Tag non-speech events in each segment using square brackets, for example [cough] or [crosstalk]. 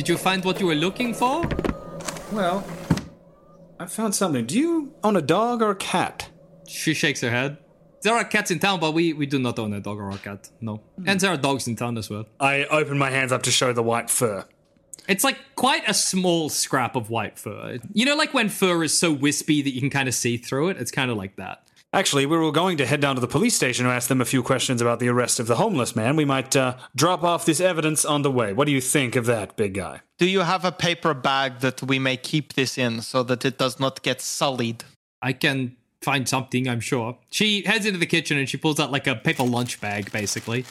Did you find what you were looking for? Well, I found something. Do you own a dog or a cat? She shakes her head. There are cats in town, but we, we do not own a dog or a cat. No. Hmm. And there are dogs in town as well. I open my hands up to show the white fur. It's like quite a small scrap of white fur. You know, like when fur is so wispy that you can kind of see through it? It's kind of like that. Actually, we were going to head down to the police station to ask them a few questions about the arrest of the homeless man. We might uh, drop off this evidence on the way. What do you think of that, big guy? Do you have a paper bag that we may keep this in so that it does not get sullied? I can find something, I'm sure. She heads into the kitchen and she pulls out like a paper lunch bag, basically.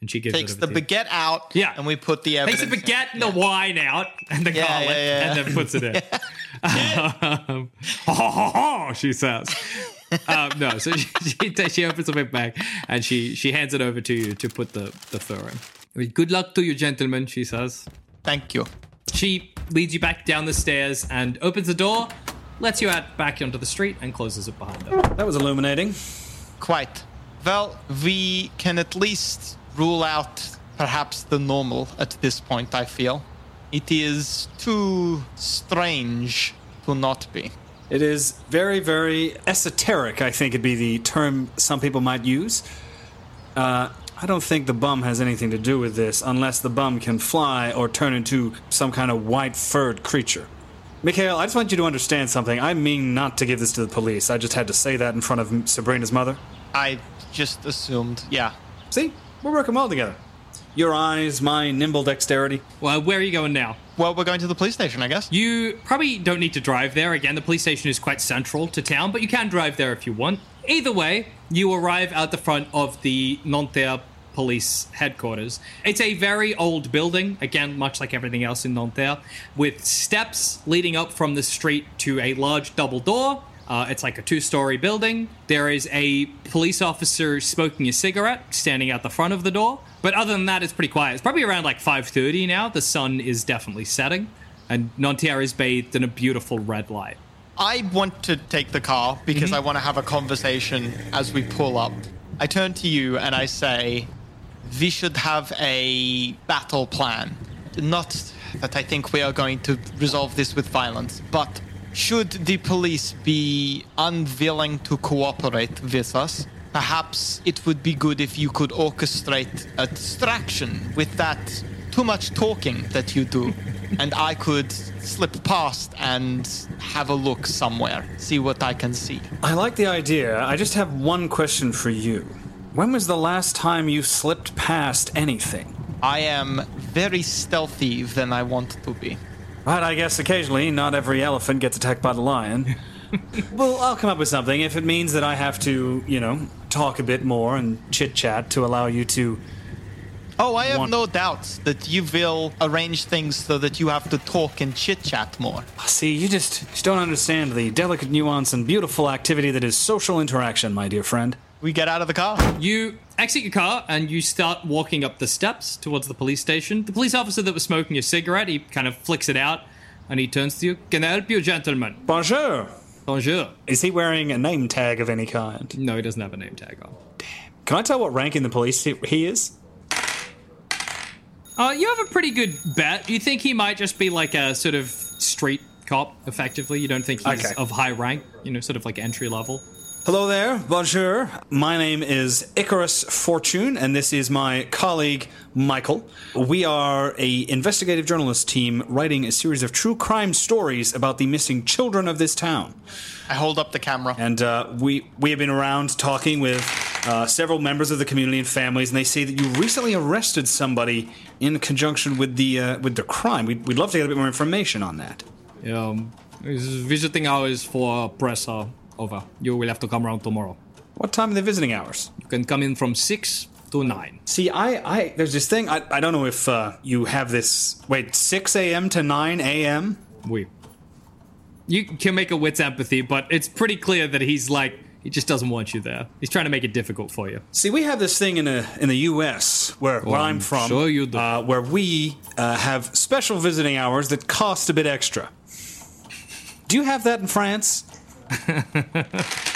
And she gives Takes it the over to you. baguette out, Yeah. and we put the Takes the baguette and the in. wine out and the Yeah, garlic yeah, yeah. and then puts it in. [laughs] [laughs] um, ho, ho, ho, ho, she says. Um, no, so [laughs] she, she, she opens the big bag and she, she hands it over to you to put the, the fur in. Good luck to you, gentlemen, she says. Thank you. She leads you back down the stairs and opens the door, lets you out back onto the street, and closes it behind her. That was illuminating. Quite. Well, we can at least rule out perhaps the normal at this point, I feel. It is too strange to not be. It is very, very esoteric, I think would be the term some people might use. Uh, I don't think the bum has anything to do with this unless the bum can fly or turn into some kind of white furred creature. Mikhail, I just want you to understand something. I mean not to give this to the police. I just had to say that in front of Sabrina's mother. I just assumed, yeah. See? We're working well together. Your eyes, my nimble dexterity. Well, where are you going now? Well, we're going to the police station, I guess. You probably don't need to drive there. Again, the police station is quite central to town, but you can drive there if you want. Either way, you arrive at the front of the Nanterre police headquarters. It's a very old building, again, much like everything else in Nanterre, with steps leading up from the street to a large double door. Uh, it's like a two-story building. There is a police officer smoking a cigarette standing out the front of the door. But other than that, it's pretty quiet. It's probably around like 5:30 now. The sun is definitely setting, and Nanterre is bathed in a beautiful red light. I want to take the car because mm-hmm. I want to have a conversation as we pull up. I turn to you and I say, we should have a battle plan. Not that I think we are going to resolve this with violence, but should the police be unwilling to cooperate with us, perhaps it would be good if you could orchestrate a distraction with that too much talking that you do, [laughs] and I could slip past and have a look somewhere, see what I can see. I like the idea. I just have one question for you. When was the last time you slipped past anything? I am very stealthy than I want to be. But I guess occasionally not every elephant gets attacked by the lion. [laughs] well, I'll come up with something if it means that I have to, you know, talk a bit more and chit chat to allow you to. Oh, I have Want- no doubts that you will arrange things so that you have to talk and chit chat more. Ah, see, you just, just don't understand the delicate nuance and beautiful activity that is social interaction, my dear friend. We get out of the car. You exit your car and you start walking up the steps towards the police station. The police officer that was smoking a cigarette, he kind of flicks it out and he turns to you. Can I help you, gentlemen? Bonjour. Bonjour. Is he wearing a name tag of any kind? No, he doesn't have a name tag on. Can I tell what rank in the police he- he is? Uh, you have a pretty good bet. You think he might just be like a sort of street cop, effectively. You don't think he's Okay. of high rank, you know, sort of like entry level. Hello there, bonjour. My name is Icarus Fortune, and this is my colleague Michael. We are a investigative journalist team writing a series of true crime stories about the missing children of this town. I hold up the camera. And uh, we we have been around talking with uh, several members of the community and families, and they say that you recently arrested somebody in conjunction with the uh, with the crime. We'd, we'd love to get a bit more information on that. Um, his visiting hours for press are over. You will have to come around tomorrow. What time are the visiting hours? You can come in from 6 to 9. See, I, I there's this thing. I, I don't know if uh, you have this. Wait, 6 a.m. to 9 a.m. We. You can make a wit's empathy, but it's pretty clear that he's like, he just doesn't want you there. He's trying to make it difficult for you. See, we have this thing in a, in the U.S. where where I'm I'm from, sure. Uh, where we uh, have special visiting hours that cost a bit extra. Do you have that in France? [laughs]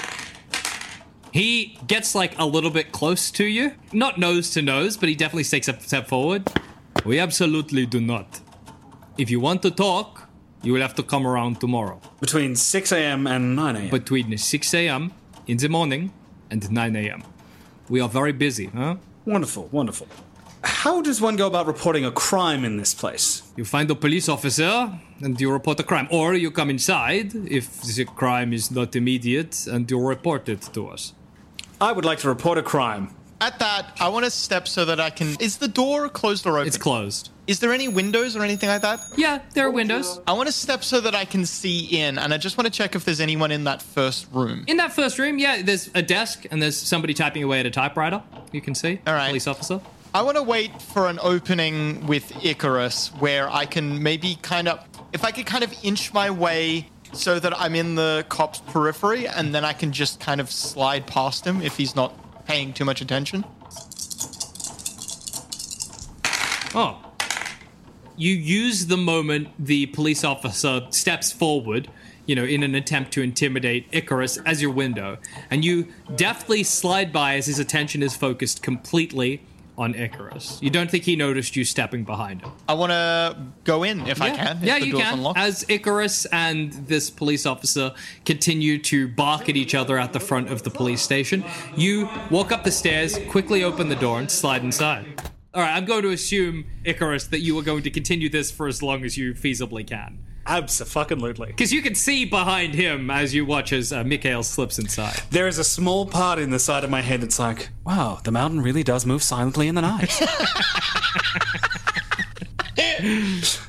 He gets like a little bit close to you. Not nose to nose, but he definitely takes a step forward. We absolutely do not. If you want to talk, you will have to come around tomorrow. Between 6 a.m. and 9 a.m. Between 6 a.m. in the morning and 9 a.m. We are very busy, huh? Wonderful, wonderful. How does one go about reporting a crime in this place? You find a police officer and you report a crime. Or you come inside if the crime is not immediate and you report it to us. I would like to report a crime. At that, I want to step so that I can. Is the door closed or open? It's closed. Is there any windows or anything like that? Yeah, there are windows. I want to step so that I can see in, and I just want to check if there's anyone in that first room. In that first room, yeah, there's a desk and there's somebody typing away at a typewriter. You can see. All right. Police officer. I want to wait for an opening with Icarus where I can maybe kind of, if I could kind of inch my way so that I'm in the cop's periphery, and then I can just kind of slide past him if he's not paying too much attention. Oh. You use the moment the police officer steps forward, you know, in an attempt to intimidate Icarus as your window, and you deftly slide by as his attention is focused completely on Icarus. You don't think he noticed you stepping behind him. I want to go in if I can. If yeah, you can. Unlocked. As Icarus and this police officer continue to bark at each other at the front of the police station, you walk up the stairs, quickly open the door, and slide inside. All right, I'm going to assume, Icarus, that you are going to continue this for as long as you feasibly can. Absolutely. Because you can see behind him as you watch as uh, Mikhail slips inside. There is a small part in the side of my head that's like, wow, the mountain really does move silently in the night. [laughs]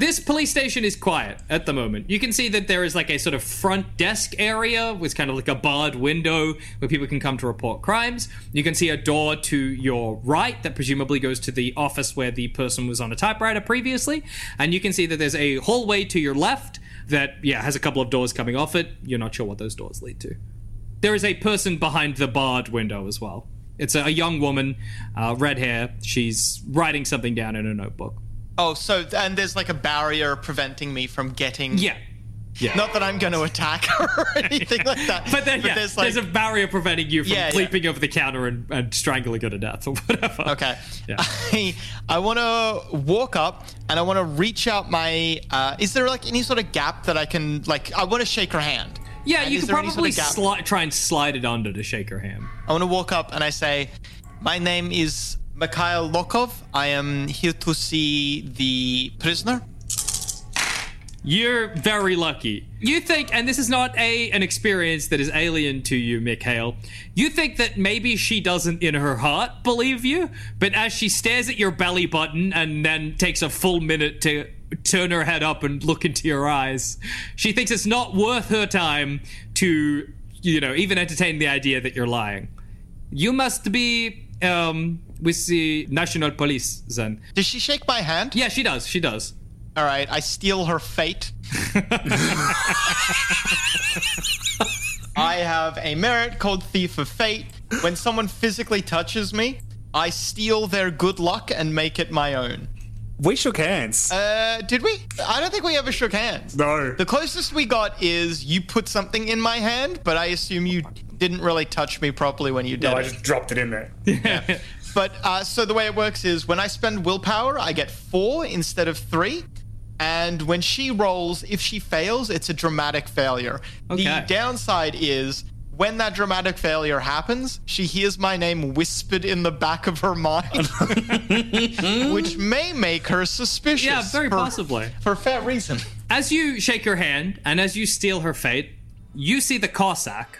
This police station is quiet at the moment. You can see that there is like a sort of front desk area with kind of like a barred window where people can come to report crimes. You can see a door to your right that presumably goes to the office where the person was on a typewriter previously. And you can see that there's a hallway to your left that, yeah, has a couple of doors coming off it. You're not sure what those doors lead to. There is a person behind the barred window as well. It's a, young woman, uh, red hair. She's writing something down in a notebook. Oh, so and there's like a barrier preventing me from getting. Yeah. Yeah. Not that I'm going to attack her or [laughs] anything like that. But then, yeah, there's there's, a barrier preventing you from Yeah, yeah. leaping over the counter and, and strangling her to death or whatever. Okay. Yeah. I, I want to walk up and I want to reach out my. Uh, is there like any sort of gap that I can like? I want to shake her hand. Yeah, And you is could there sort probably of sli- try and slide it under to shake her hand. I want to walk up and I say, "My name is Mikhail Lokov. I am here to see the prisoner." You're very lucky. You think, and this is not a an experience that is alien to you, Mikhail. You think that maybe she doesn't, in her heart, believe you, but as she stares at your belly button and then takes a full minute to turn her head up and look into your eyes, she thinks it's not worth her time to, you know, even entertain the idea that you're lying. You must be um, with the national police then. Does she shake my hand? Yeah, she does. She does. All right. I steal her fate. [laughs] I have a merit called Thief of Fate. When someone physically touches me, I steal their good luck and make it my own. we shook hands. Uh, did we? I don't think we ever shook hands. no. The closest we got is you put something in my hand, but I assume you didn't really touch me properly when you did No, I it. just dropped it in there. [laughs] But uh, so the way it works is when I spend willpower, I get four instead of three. And when she rolls, if she fails, it's a dramatic failure. Okay. The downside is when that dramatic failure happens, she hears my name whispered in the back of her mind, [laughs] which may make her suspicious. Yeah, very for- possibly. For a fair reason. As you shake her hand and as you steal her fate, you see the Cossack.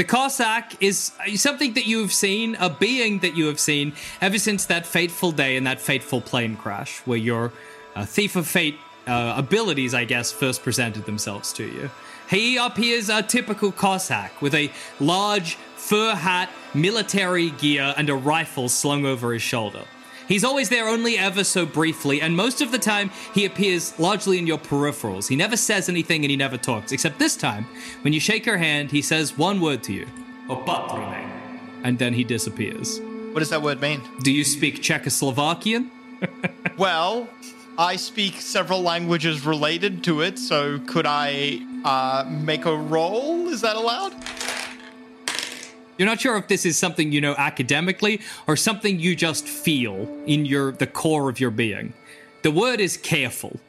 The Cossack is something that you have seen, a being that you have seen ever since that fateful day in that fateful plane crash, where your uh, thief of fate uh, abilities, I guess, first presented themselves to you. He appears a typical Cossack with a large fur hat, military gear, and a rifle slung over his shoulder. He's always there only ever so briefly, and most of the time he appears largely in your peripherals. He never says anything and he never talks, except this time, when you shake her hand, he says one word to you, Opatrone, and then he disappears. What does that word mean? Do you speak Czechoslovakian? [laughs] [laughs] Well, I speak several languages related to it, so could I uh, make a roll? Is that allowed? You're not sure if this is something you know academically or something you just feel in your the core of your being. The word is careful.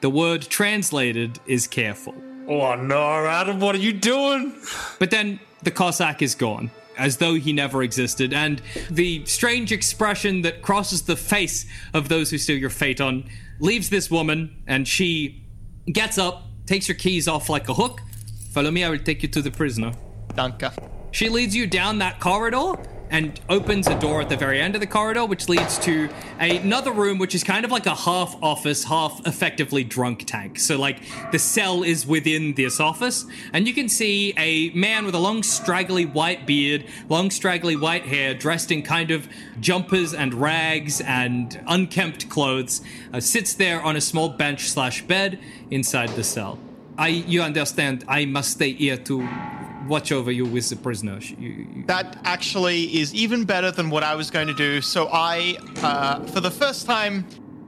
The word translated is careful. Oh no, Adam, what are you doing? But then the Cossack is gone, as though he never existed, and the strange expression that crosses the face of those who steal your fate on leaves this woman, and she gets up, takes her keys off like a hook. Follow me, I will take you to the prisoner. Danke. She leads you down that corridor and opens a door at the very end of the corridor, which leads to another room, which is kind of like a half office, half effectively drunk tank. So, like, the cell is within this office, and you can see a man with a long, straggly white beard, long, straggly white hair, dressed in kind of jumpers and rags and unkempt clothes, uh, sits there on a small bench slash bed inside the cell. I, you understand, I must stay here to watch over you with the prisoner. You, you- That actually is even better than what I was going to do. So I, uh, for the first time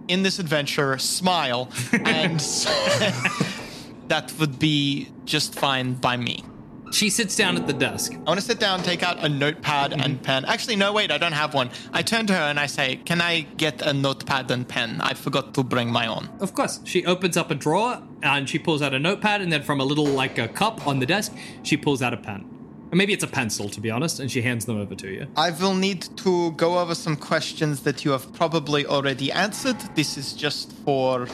in this adventure, smile, [laughs] and [laughs] that would be just fine by me. She sits down at the desk. I want to sit down, take out a notepad and pen. Actually, no, wait, I don't have one. I turn to her and I say, Can I get a notepad and pen? I forgot to bring my own. Of course. She opens up a drawer and she pulls out a notepad, and then from a little, like a cup on the desk, she pulls out a pen. Or maybe it's a pencil, to be honest, and she hands them over to you. I will need to go over some questions that you have probably already answered. This is just for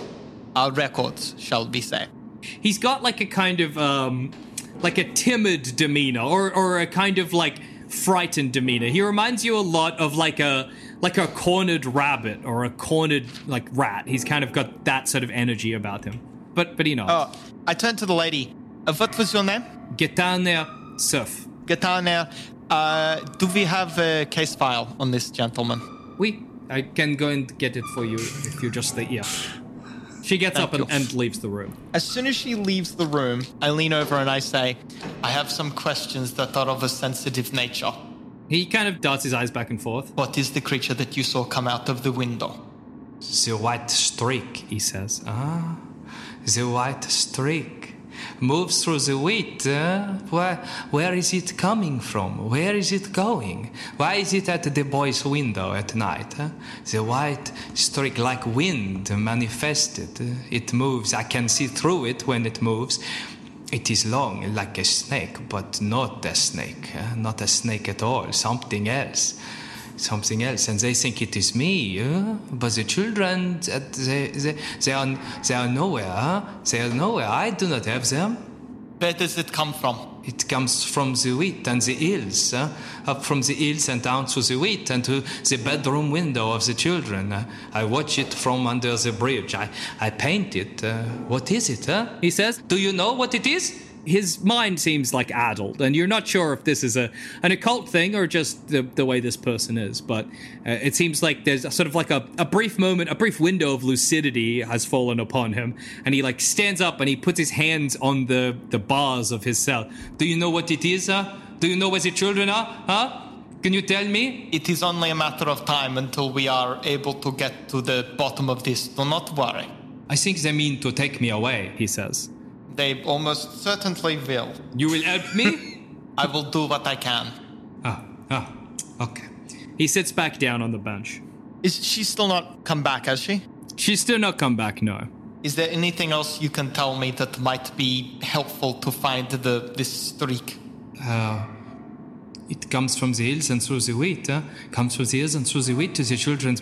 our records, shall we say. He's got like a kind of, um, like a timid demeanor, or, or a kind of like frightened demeanor. He reminds you a lot of like a, like a cornered rabbit or a cornered like rat. He's kind of got that sort of energy about him. But, but he knows. Oh, I turn to the lady. Uh, what was your name? Get down there, surf. Gatana. Uh, do we have a case file on this gentleman? We, I can go and get it for you if you just stay here. She gets Thank up and, and leaves the room. As soon as she leaves the room, I lean over and I say, I have some questions that are of a sensitive nature. He kind of darts his eyes back and forth. What is the creature that you saw come out of the window? The white streak, he says. Ah, the white streak moves through the wheat. uh, where, where is it coming from? Where is it going? Why is it at the boy's window at night? huh? The white streak, like wind, manifested. Uh, It moves. I can see through it when it moves. It is long, like a snake, but not a snake. uh, Not a snake at all. Something else something else, and they think it is me. uh, But the children, they, they, they, are, they are nowhere. huh? They are nowhere. I do not have them. Where does it come from? It comes from the wheat and the hills, uh, up from the hills and down to the wheat and to the bedroom window of the children. I watch it from under the bridge. I, I paint it. Uh, what is it, huh? He says, Do you know what it is? His mind seems like addled, and you're not sure if this is a an occult thing or just the, the way this person is. But uh, it seems like there's a, sort of like a, a brief moment, a brief window of lucidity has fallen upon him, and he like stands up and he puts his hands on the the bars of his cell. Do you know what it is, huh? Do you know where the children are, huh? Can you tell me? It is only a matter of time until we are able to get to the bottom of this. Do not worry. I think they mean to take me away. He says, They almost certainly will. You will help me? [laughs] I will do what I can. ah, ah, okay. He sits back down on the bench. Is she still not come back, has she? She's still not come back, no. Is there anything else you can tell me that might be helpful to find the this streak? Uh, it comes from the hills and through the wheat. Huh? Comes from the hills and through the wheat to the children's.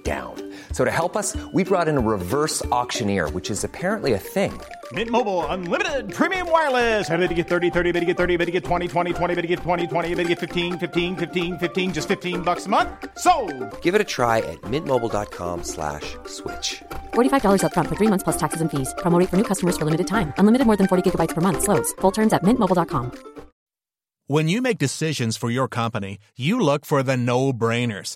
down. So to help us, we brought in a reverse auctioneer, which is apparently a thing. Mint Mobile unlimited premium wireless. Ready to get 30, 30, bit to get 30, bit to get 20, 20, 20, bit to get 20, 20, bit to get 15, 15, 15, 15 just 15 bucks a month. So, Give it a try at mintmobile.com slash switch. $45 upfront for three months plus taxes and fees. Promo for new customers for limited time. Unlimited more than 40 gigabytes per month. Slows. Full terms at mintmobile.com. When you make decisions for your company, you look for the no-brainers.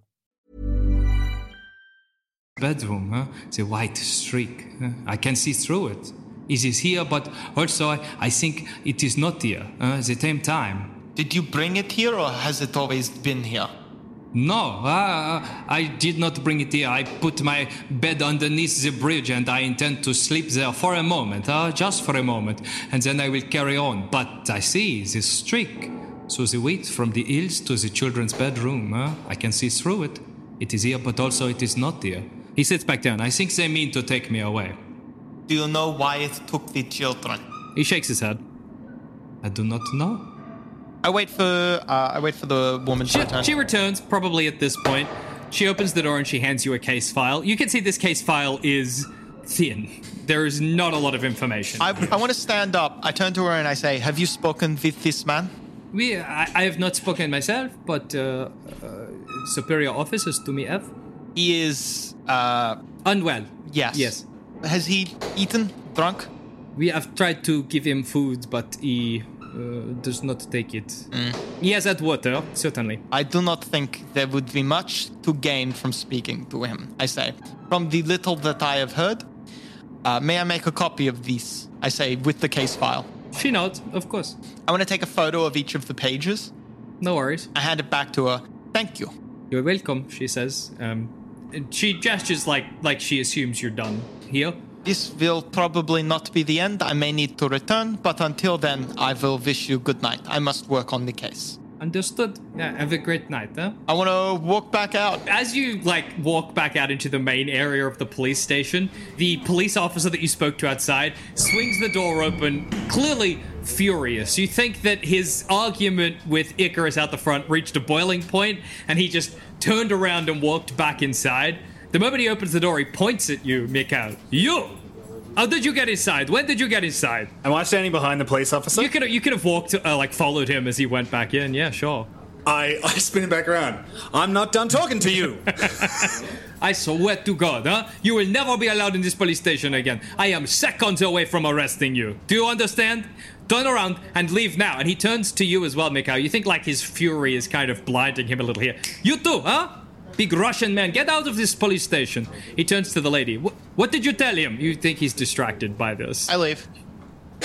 Bedroom, huh? the white streak. huh? I can see through it. It is here, but also I, I think it is not here uh, at the same time. Did you bring it here or has it always been here? No, uh, I did not bring it here. I put my bed underneath the bridge and I intend to sleep there for a moment, uh, just for a moment, and then I will carry on. But I see this streak. So the way from the hills to the children's bedroom, uh, I can see through it. It is here, but also it is not here. He sits back down. I think they mean to take me away. Do you know why it took the children? He shakes his head. I do not know. I wait for uh, I wait for the woman to She, return. she returns, probably at this point. She opens the door and she hands you a case file. You can see this case file is thin. There is not a lot of information. I, I want to stand up. I turn to her and I say, "Have you spoken with this man?" we, I, I have not spoken myself, but uh, uh, superior officers to me have. He is uh, Unwell. yes. Yes. Has he eaten? Drunk? We have tried to give him food, but he uh, does not take it. He has had water, certainly. I do not think there would be much to gain from speaking to him. I say, from the little that I have heard, uh, may I make a copy of these? I say, with the case file. She nods, of course. I want to take a photo of each of the pages. No worries. I hand it back to her. Thank you. You're welcome, she says. Um, she gestures like like she assumes you're done here. This will probably not be the end. I may need to return, but until then, I will wish you good night. I must work on the case. Understood. Yeah, have a great night, huh? I want to walk back out. As you like walk back out into the main area of the police station, the police officer that you spoke to outside swings the door open, clearly furious. You think that his argument with Icarus out the front reached a boiling point, and he just turned around and walked back inside. The moment he opens the door, he points at you, Mikau. You! How did you get inside? When did you get inside? Am I standing behind the police officer? You could you could have walked, uh, like followed him as he went back in. Yeah, sure. I, [laughs] I spin it back around. I'm not done talking to you. [laughs] I swear to God, huh? You will never be allowed in this police station again. I am seconds away from arresting you. Do you understand? Turn around and leave now. And he turns to you as well, Mikau. You think like his fury is kind of blinding him a little here. You too, huh? big Russian man, get out of this police station. He turns to the lady. "Wh- What did you tell him? You think he's distracted by this. I leave.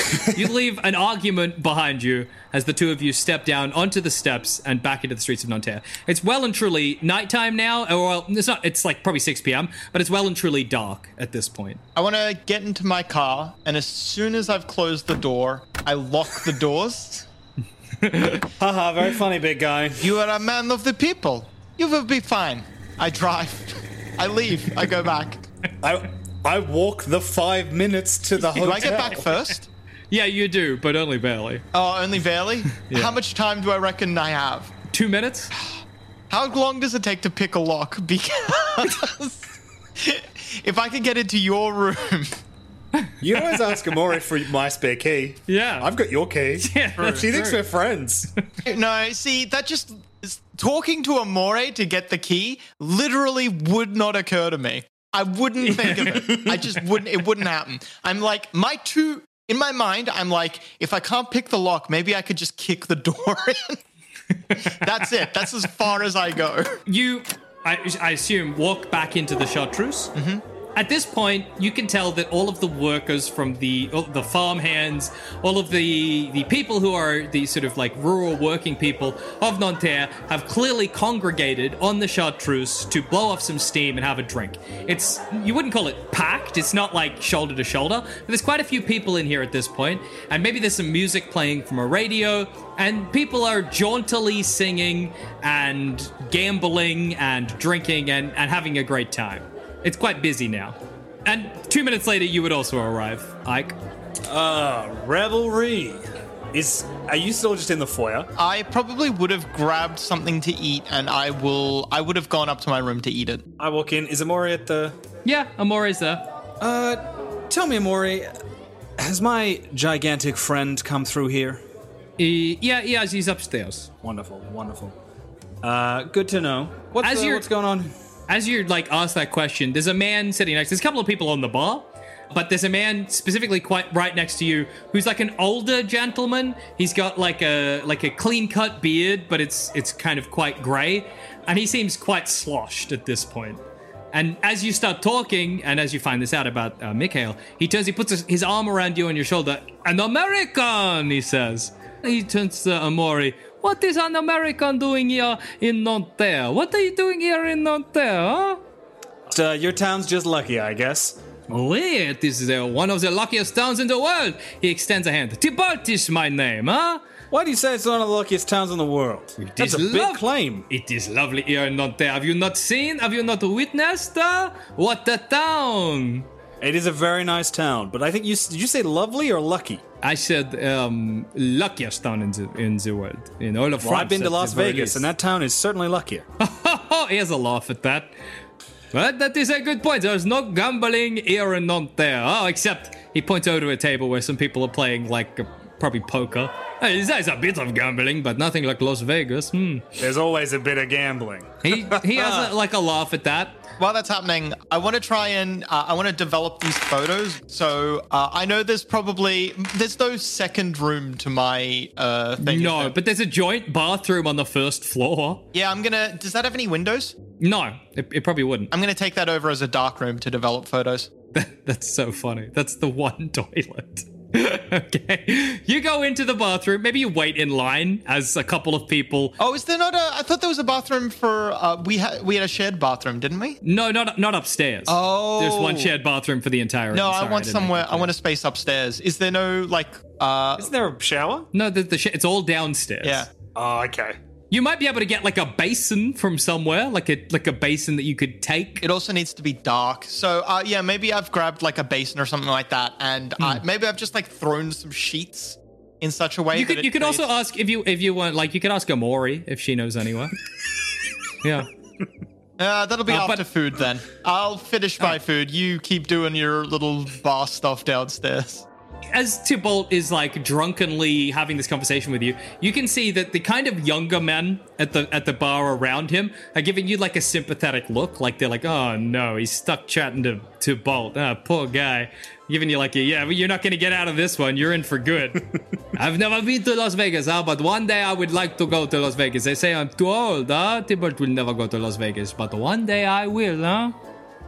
[laughs] you leave an argument behind you as the two of you step down onto the steps and back into the streets of Nanterre. It's well and truly nighttime now, or well, it's not. It's like probably 6 p.m., but it's well and truly dark at this point. I want to get into my car, and as soon as I've closed the door, I lock the doors. [laughs] Haha, very funny, big guy. You are a man of the people. You will be fine. I drive. I leave. I go back. I I walk the five minutes to the hotel. Do I get back first? Yeah, you do, but only barely. Oh, only barely? [laughs] How much time do I reckon I have? Two minutes? How long does it take to pick a lock? [laughs] Because [laughs] if I could get into your room, You always ask Amori for my spare key. Yeah. I've got your key. Yeah, that's she thinks we're friends. no, see, that just talking to Amore to get the key literally would not occur to me. I wouldn't think of it. I just wouldn't. It wouldn't happen. I'm like my two in my mind. I'm like, if I can't pick the lock, maybe I could just kick the door [laughs] in. That's it. That's as far as I go. You, I, I assume, walk back into the chartreuse. Mm-hmm. At this point, you can tell that all of the workers from the the farm hands, all of the the people who are the sort of like rural working people of Nanterre have clearly congregated on the chartreuse to blow off some steam and have a drink. It's you wouldn't call it packed. It's not like shoulder to shoulder. But there's quite a few people in here at this point, and maybe there's some music playing from a radio, and people are jauntily singing and gambling and drinking and, and having a great time. It's quite busy now. And two minutes later, you would also arrive, Ike. Uh, revelry. Is are you still just in the foyer? I probably would have grabbed something to eat, and I will. I would have gone up to my room to eat it. I walk in. Is Amori at the? Yeah, Amore's there. Uh, tell me, Amori, has my gigantic friend come through here? He, yeah, yeah, he's upstairs. Wonderful, wonderful. Uh, good to know. What's, As uh, you're- what's going on? As you're like asked that question, there's a man sitting next. To There's a couple of people on the bar, but there's a man specifically quite right next to you who's like an older gentleman. He's got like a like a clean cut beard, but it's it's kind of quite grey, and he seems quite sloshed at this point. And as you start talking, and as you find this out about uh, Mikhail, he turns, he puts his arm around you on your shoulder. An American, he says. He turns to Amori. What is an American doing here in Nanterre? What are you doing here in Nanterre, huh? Uh, your town's just lucky, I guess. Wait, this is uh, one of the luckiest towns in the world. He extends a hand. Tybalt is my name, huh? Why do you say it's one of the luckiest towns in the world? That's a big claim. It is lovely here in Nanterre. Have you not seen? Have you not witnessed? Huh? What a town! It is a very nice town, but I think you did you say lovely or lucky? I said um, luckiest town in the in the world. In all of Well, France. I've been to Las Vegas, least. and that town is certainly luckier. [laughs] Oh, here's a laugh at that. But that is a good point. There's no gambling here and not there. Oh, except he points over to a table where some people are playing, like, uh, probably poker. Hey, there's a bit of gambling, but nothing like Las Vegas. Hmm. There's always a bit of gambling. He, he has, [laughs] a, like, a laugh at that. While that's happening, I want to try and uh, I want to develop these photos. So uh, I know there's probably there's no second room to my uh, thing. No, there? but there's a joint bathroom on the first floor. yeah, I'm gonna. Does that have any windows? No, it, it probably wouldn't. I'm gonna take that over as a dark room to develop photos. [laughs] That's so funny. That's the one [laughs] toilet. Okay. You go into the bathroom. Maybe you wait in line as a couple of people. Oh, is there not a? I thought there was a bathroom for. Uh, we had we had a shared bathroom, didn't we? No, not not upstairs. Oh. There's one shared bathroom for the entire. No, sorry, I want didn't somewhere. I want a space upstairs. Is there no like? uh Isn't there a shower? No, the, the sh- it's all downstairs. Yeah. Oh, okay. You might be able to get like a basin from somewhere, like a like a basin that you could take. It also needs to be dark. So uh, yeah, maybe I've grabbed like a basin or something like that, and uh, maybe I've just like thrown some sheets in such a way. Hmm. You could you could also ask if you if you want like you could ask Amori if she knows anywhere. [laughs] yeah. Uh, that'll be Uh, after but- food then. I'll finish my food. You keep doing your little bar stuff downstairs. As Tybalt is like drunkenly having this conversation with you, you can see that the kind of younger men at the at the bar around him are giving you like a sympathetic look, like they're like, "Oh no, he's stuck chatting to Tybalt. Ah, poor guy." Giving you like a yeah, but you're not gonna get out of this one. You're in for good. [laughs] I've never been to Las Vegas, huh? But one day I would like to go to Las Vegas. They say I'm too old, huh? Tybalt will never go to Las Vegas, but one day I will, huh?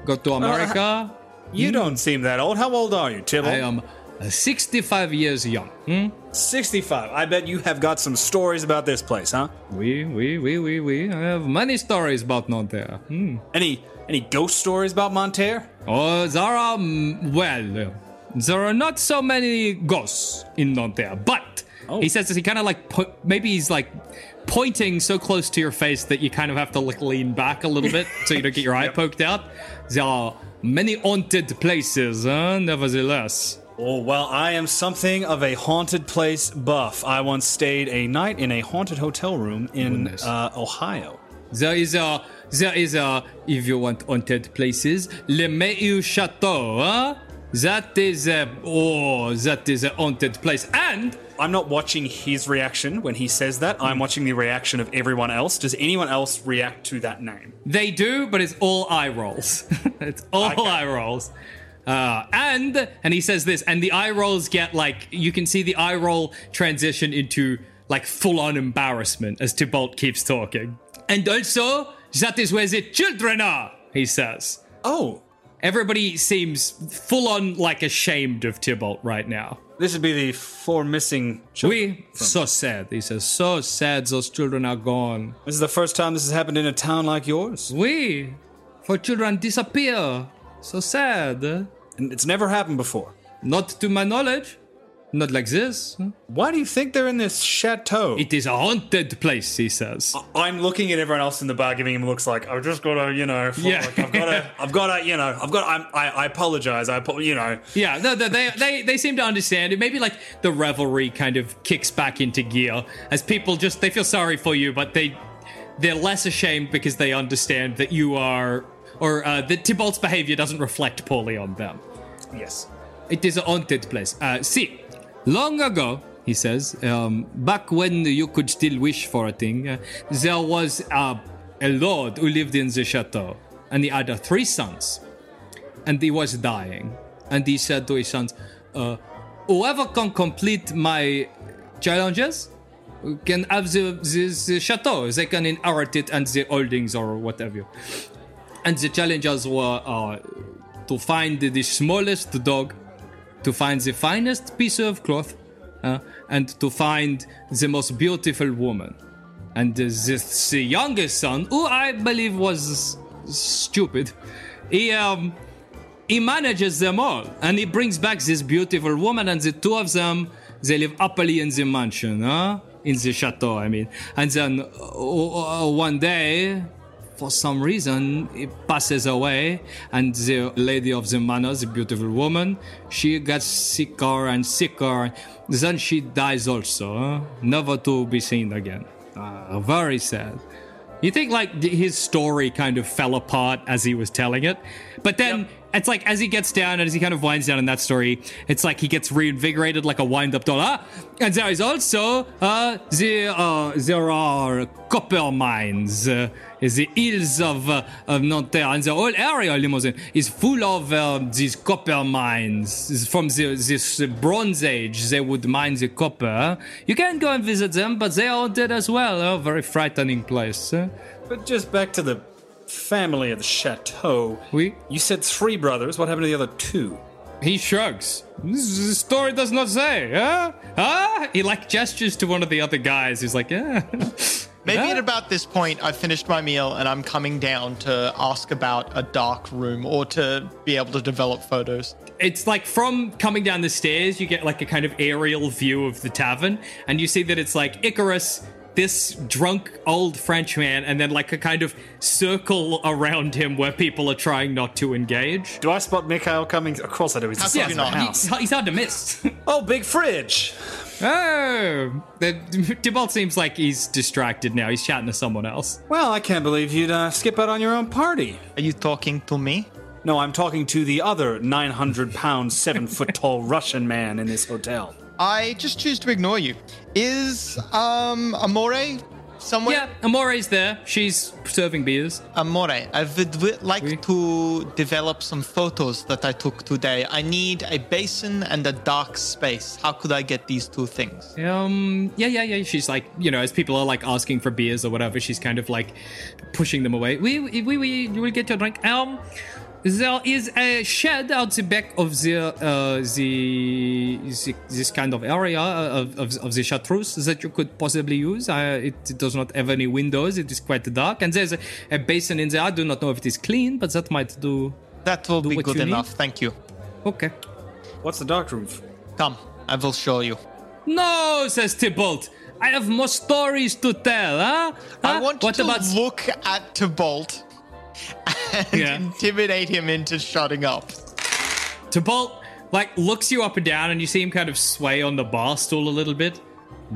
Go to America. You don't seem that old. How old are you, Tybalt? I am uh, 65 years young. Hmm? 65. I bet you have got some stories about this place, huh? We, we, we, we, we. I have many stories about Nanterre. Hmm. Any any ghost stories about Monterre? Oh, there are, mm, well, there are not so many ghosts in Nanterre, but Oh. he says this, he kind of like, po- maybe he's like pointing so close to your face that you kind of have to like lean back a little bit [laughs] so you don't get your eye poked out. There are many haunted places, huh? nevertheless. Oh, well, I am something of a haunted place buff. I once stayed a night in a haunted hotel room in uh, Ohio. There is a, there is a, if you want haunted places, Le Meu Chateau, huh? That is a, oh, that is a haunted place. And I'm not watching his reaction when he says that. I'm watching the reaction of everyone else. Does anyone else react to that name? they do, but it's all eye rolls. [laughs] it's all Okay. eye rolls. Uh, and and he says this, and the eye rolls get like you can see the eye roll transition into like full on embarrassment as Tybalt keeps talking. And also, that is where the children are. He says. Oh, Everybody seems full on like ashamed of Tybalt right now. this would be the four missing children. We so sad. He says, so sad. Those children are gone. This is the first time this has happened in a town like yours. We, for children disappear. So sad. And it's never happened before. Not to my knowledge. Not like this. Why do you think they're in this chateau? It is a haunted place, he says. I'm looking at everyone else in the bar, giving him looks like I've just got to, you know, fo- Yeah. like I've got to, [laughs] I've got to, you know, I've got. I'm, I, I apologize. I, apo- you know, Yeah, no, no, they, they they seem to understand it. Maybe like the revelry kind of kicks back into gear as people just they feel sorry for you, but they they're less ashamed because they understand that you are or uh, that Tybalt's behavior doesn't reflect poorly on them. Yes. It is a haunted place. Uh, see, long ago, he says, um, back when you could still wish for a thing, uh, there was uh, a lord who lived in the chateau, and he had uh, three sons, and he was dying, and he said to his sons, uh, "Whoever can complete my challenges." Can have the, the, the chateau. They can inherit it and the holdings or whatever. And the challenges were uh, to find the smallest dog, to find the finest piece of cloth, uh, and to find the most beautiful woman. And this the youngest son, who I believe was stupid, he um he manages them all, and he brings back this beautiful woman, and the two of them they live happily in the mansion, huh? In the chateau, I mean. And then uh, uh, one day, for some reason, it passes away, and the lady of the manor, the beautiful woman, she gets sicker and sicker. Then she dies also, never to be seen again. Uh, very sad. You think like his story kind of fell apart as he was telling it, but then it's like as he gets down and as he kind of winds down in that story, it's like he gets reinvigorated like a wind-up doll. Ah, and there is also uh, the uh, there are copper mines. Uh, the hills of uh, of Nanterre and the whole area Limousin is full of uh, these copper mines from the, this Bronze Age. They would mine the copper. You can go and visit them, but they are haunted as well. A very frightening place. But just back to the family of the chateau. Oui. You said three brothers. What happened to the other two? He shrugs. This the story does not say, huh? Huh? He like gestures to one of the other guys. He's like, yeah. [laughs] Maybe Yeah. at about this point, I've finished my meal and I'm coming down to ask about a dark room or to be able to develop photos. it's like from coming down the stairs, you get like a kind of aerial view of the tavern, and you see that it's like Icarus, this drunk old Frenchman, and then like a kind of circle around him where people are trying not to engage. Do I spot Mikhail coming? Of course I do. He's How the could size you of a not? house. He's, he's hard to miss. [laughs] Oh, big fridge. oh, the, [laughs] Tybalt seems like he's distracted now. He's chatting to someone else. Well, I can't believe you'd uh, skip out on your own party. Are you talking to me? No, I'm talking to the other 900 pound, 7 foot tall Russian man in this hotel. I just choose to ignore you. Is um Amore somewhere? Yeah, Amore's there. She's serving beers. Amore, I would like to develop some photos that I took today. I need a basin and a dark space. How could I get these two things? Um, yeah, yeah, yeah. She's like, you know, as people are like asking for beers or whatever, she's kind of like pushing them away. We, we, we, you will get your drink. Um, there is a shed out the back of the uh, the, the this kind of area of, of, of the chartreuse that you could possibly use. Uh, it, it does not have any windows. It is quite dark, and there's a, a basin in there. I do not know if it is clean, but that might do. That will Do be good you need? enough. Thank you. Okay. What's the dark room? Come, I will show you. No, says Tybalt. I have more stories to tell, huh? I Huh? want what to about look at Tybalt and Yeah. intimidate him into shutting up. Tybalt like looks you up and down, and you see him kind of sway on the bar stool a little bit.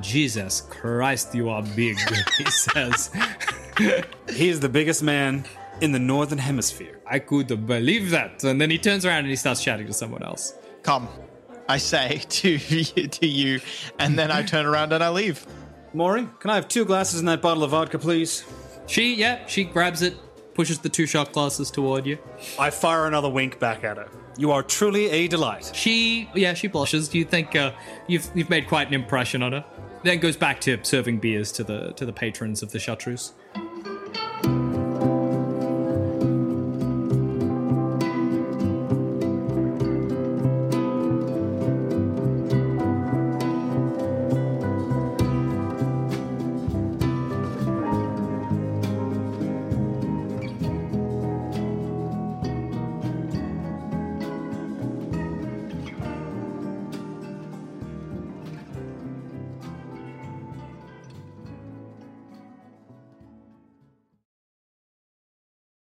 Jesus Christ, you are big, [laughs] he says. He is the biggest man in the Northern Hemisphere. I could believe that. And then he turns around and he starts chatting to someone else. Come, I say [laughs] to to you, and then I turn around and I leave. Maury, can I have two glasses in that bottle of vodka, please? She, yeah, she grabs it, pushes the two shot glasses toward you. I fire another wink back at her. You are truly a delight. She, yeah, she blushes. Do you think uh, you've you've made quite an impression on her. Then goes back to serving beers to the to the patrons of the chartreuse.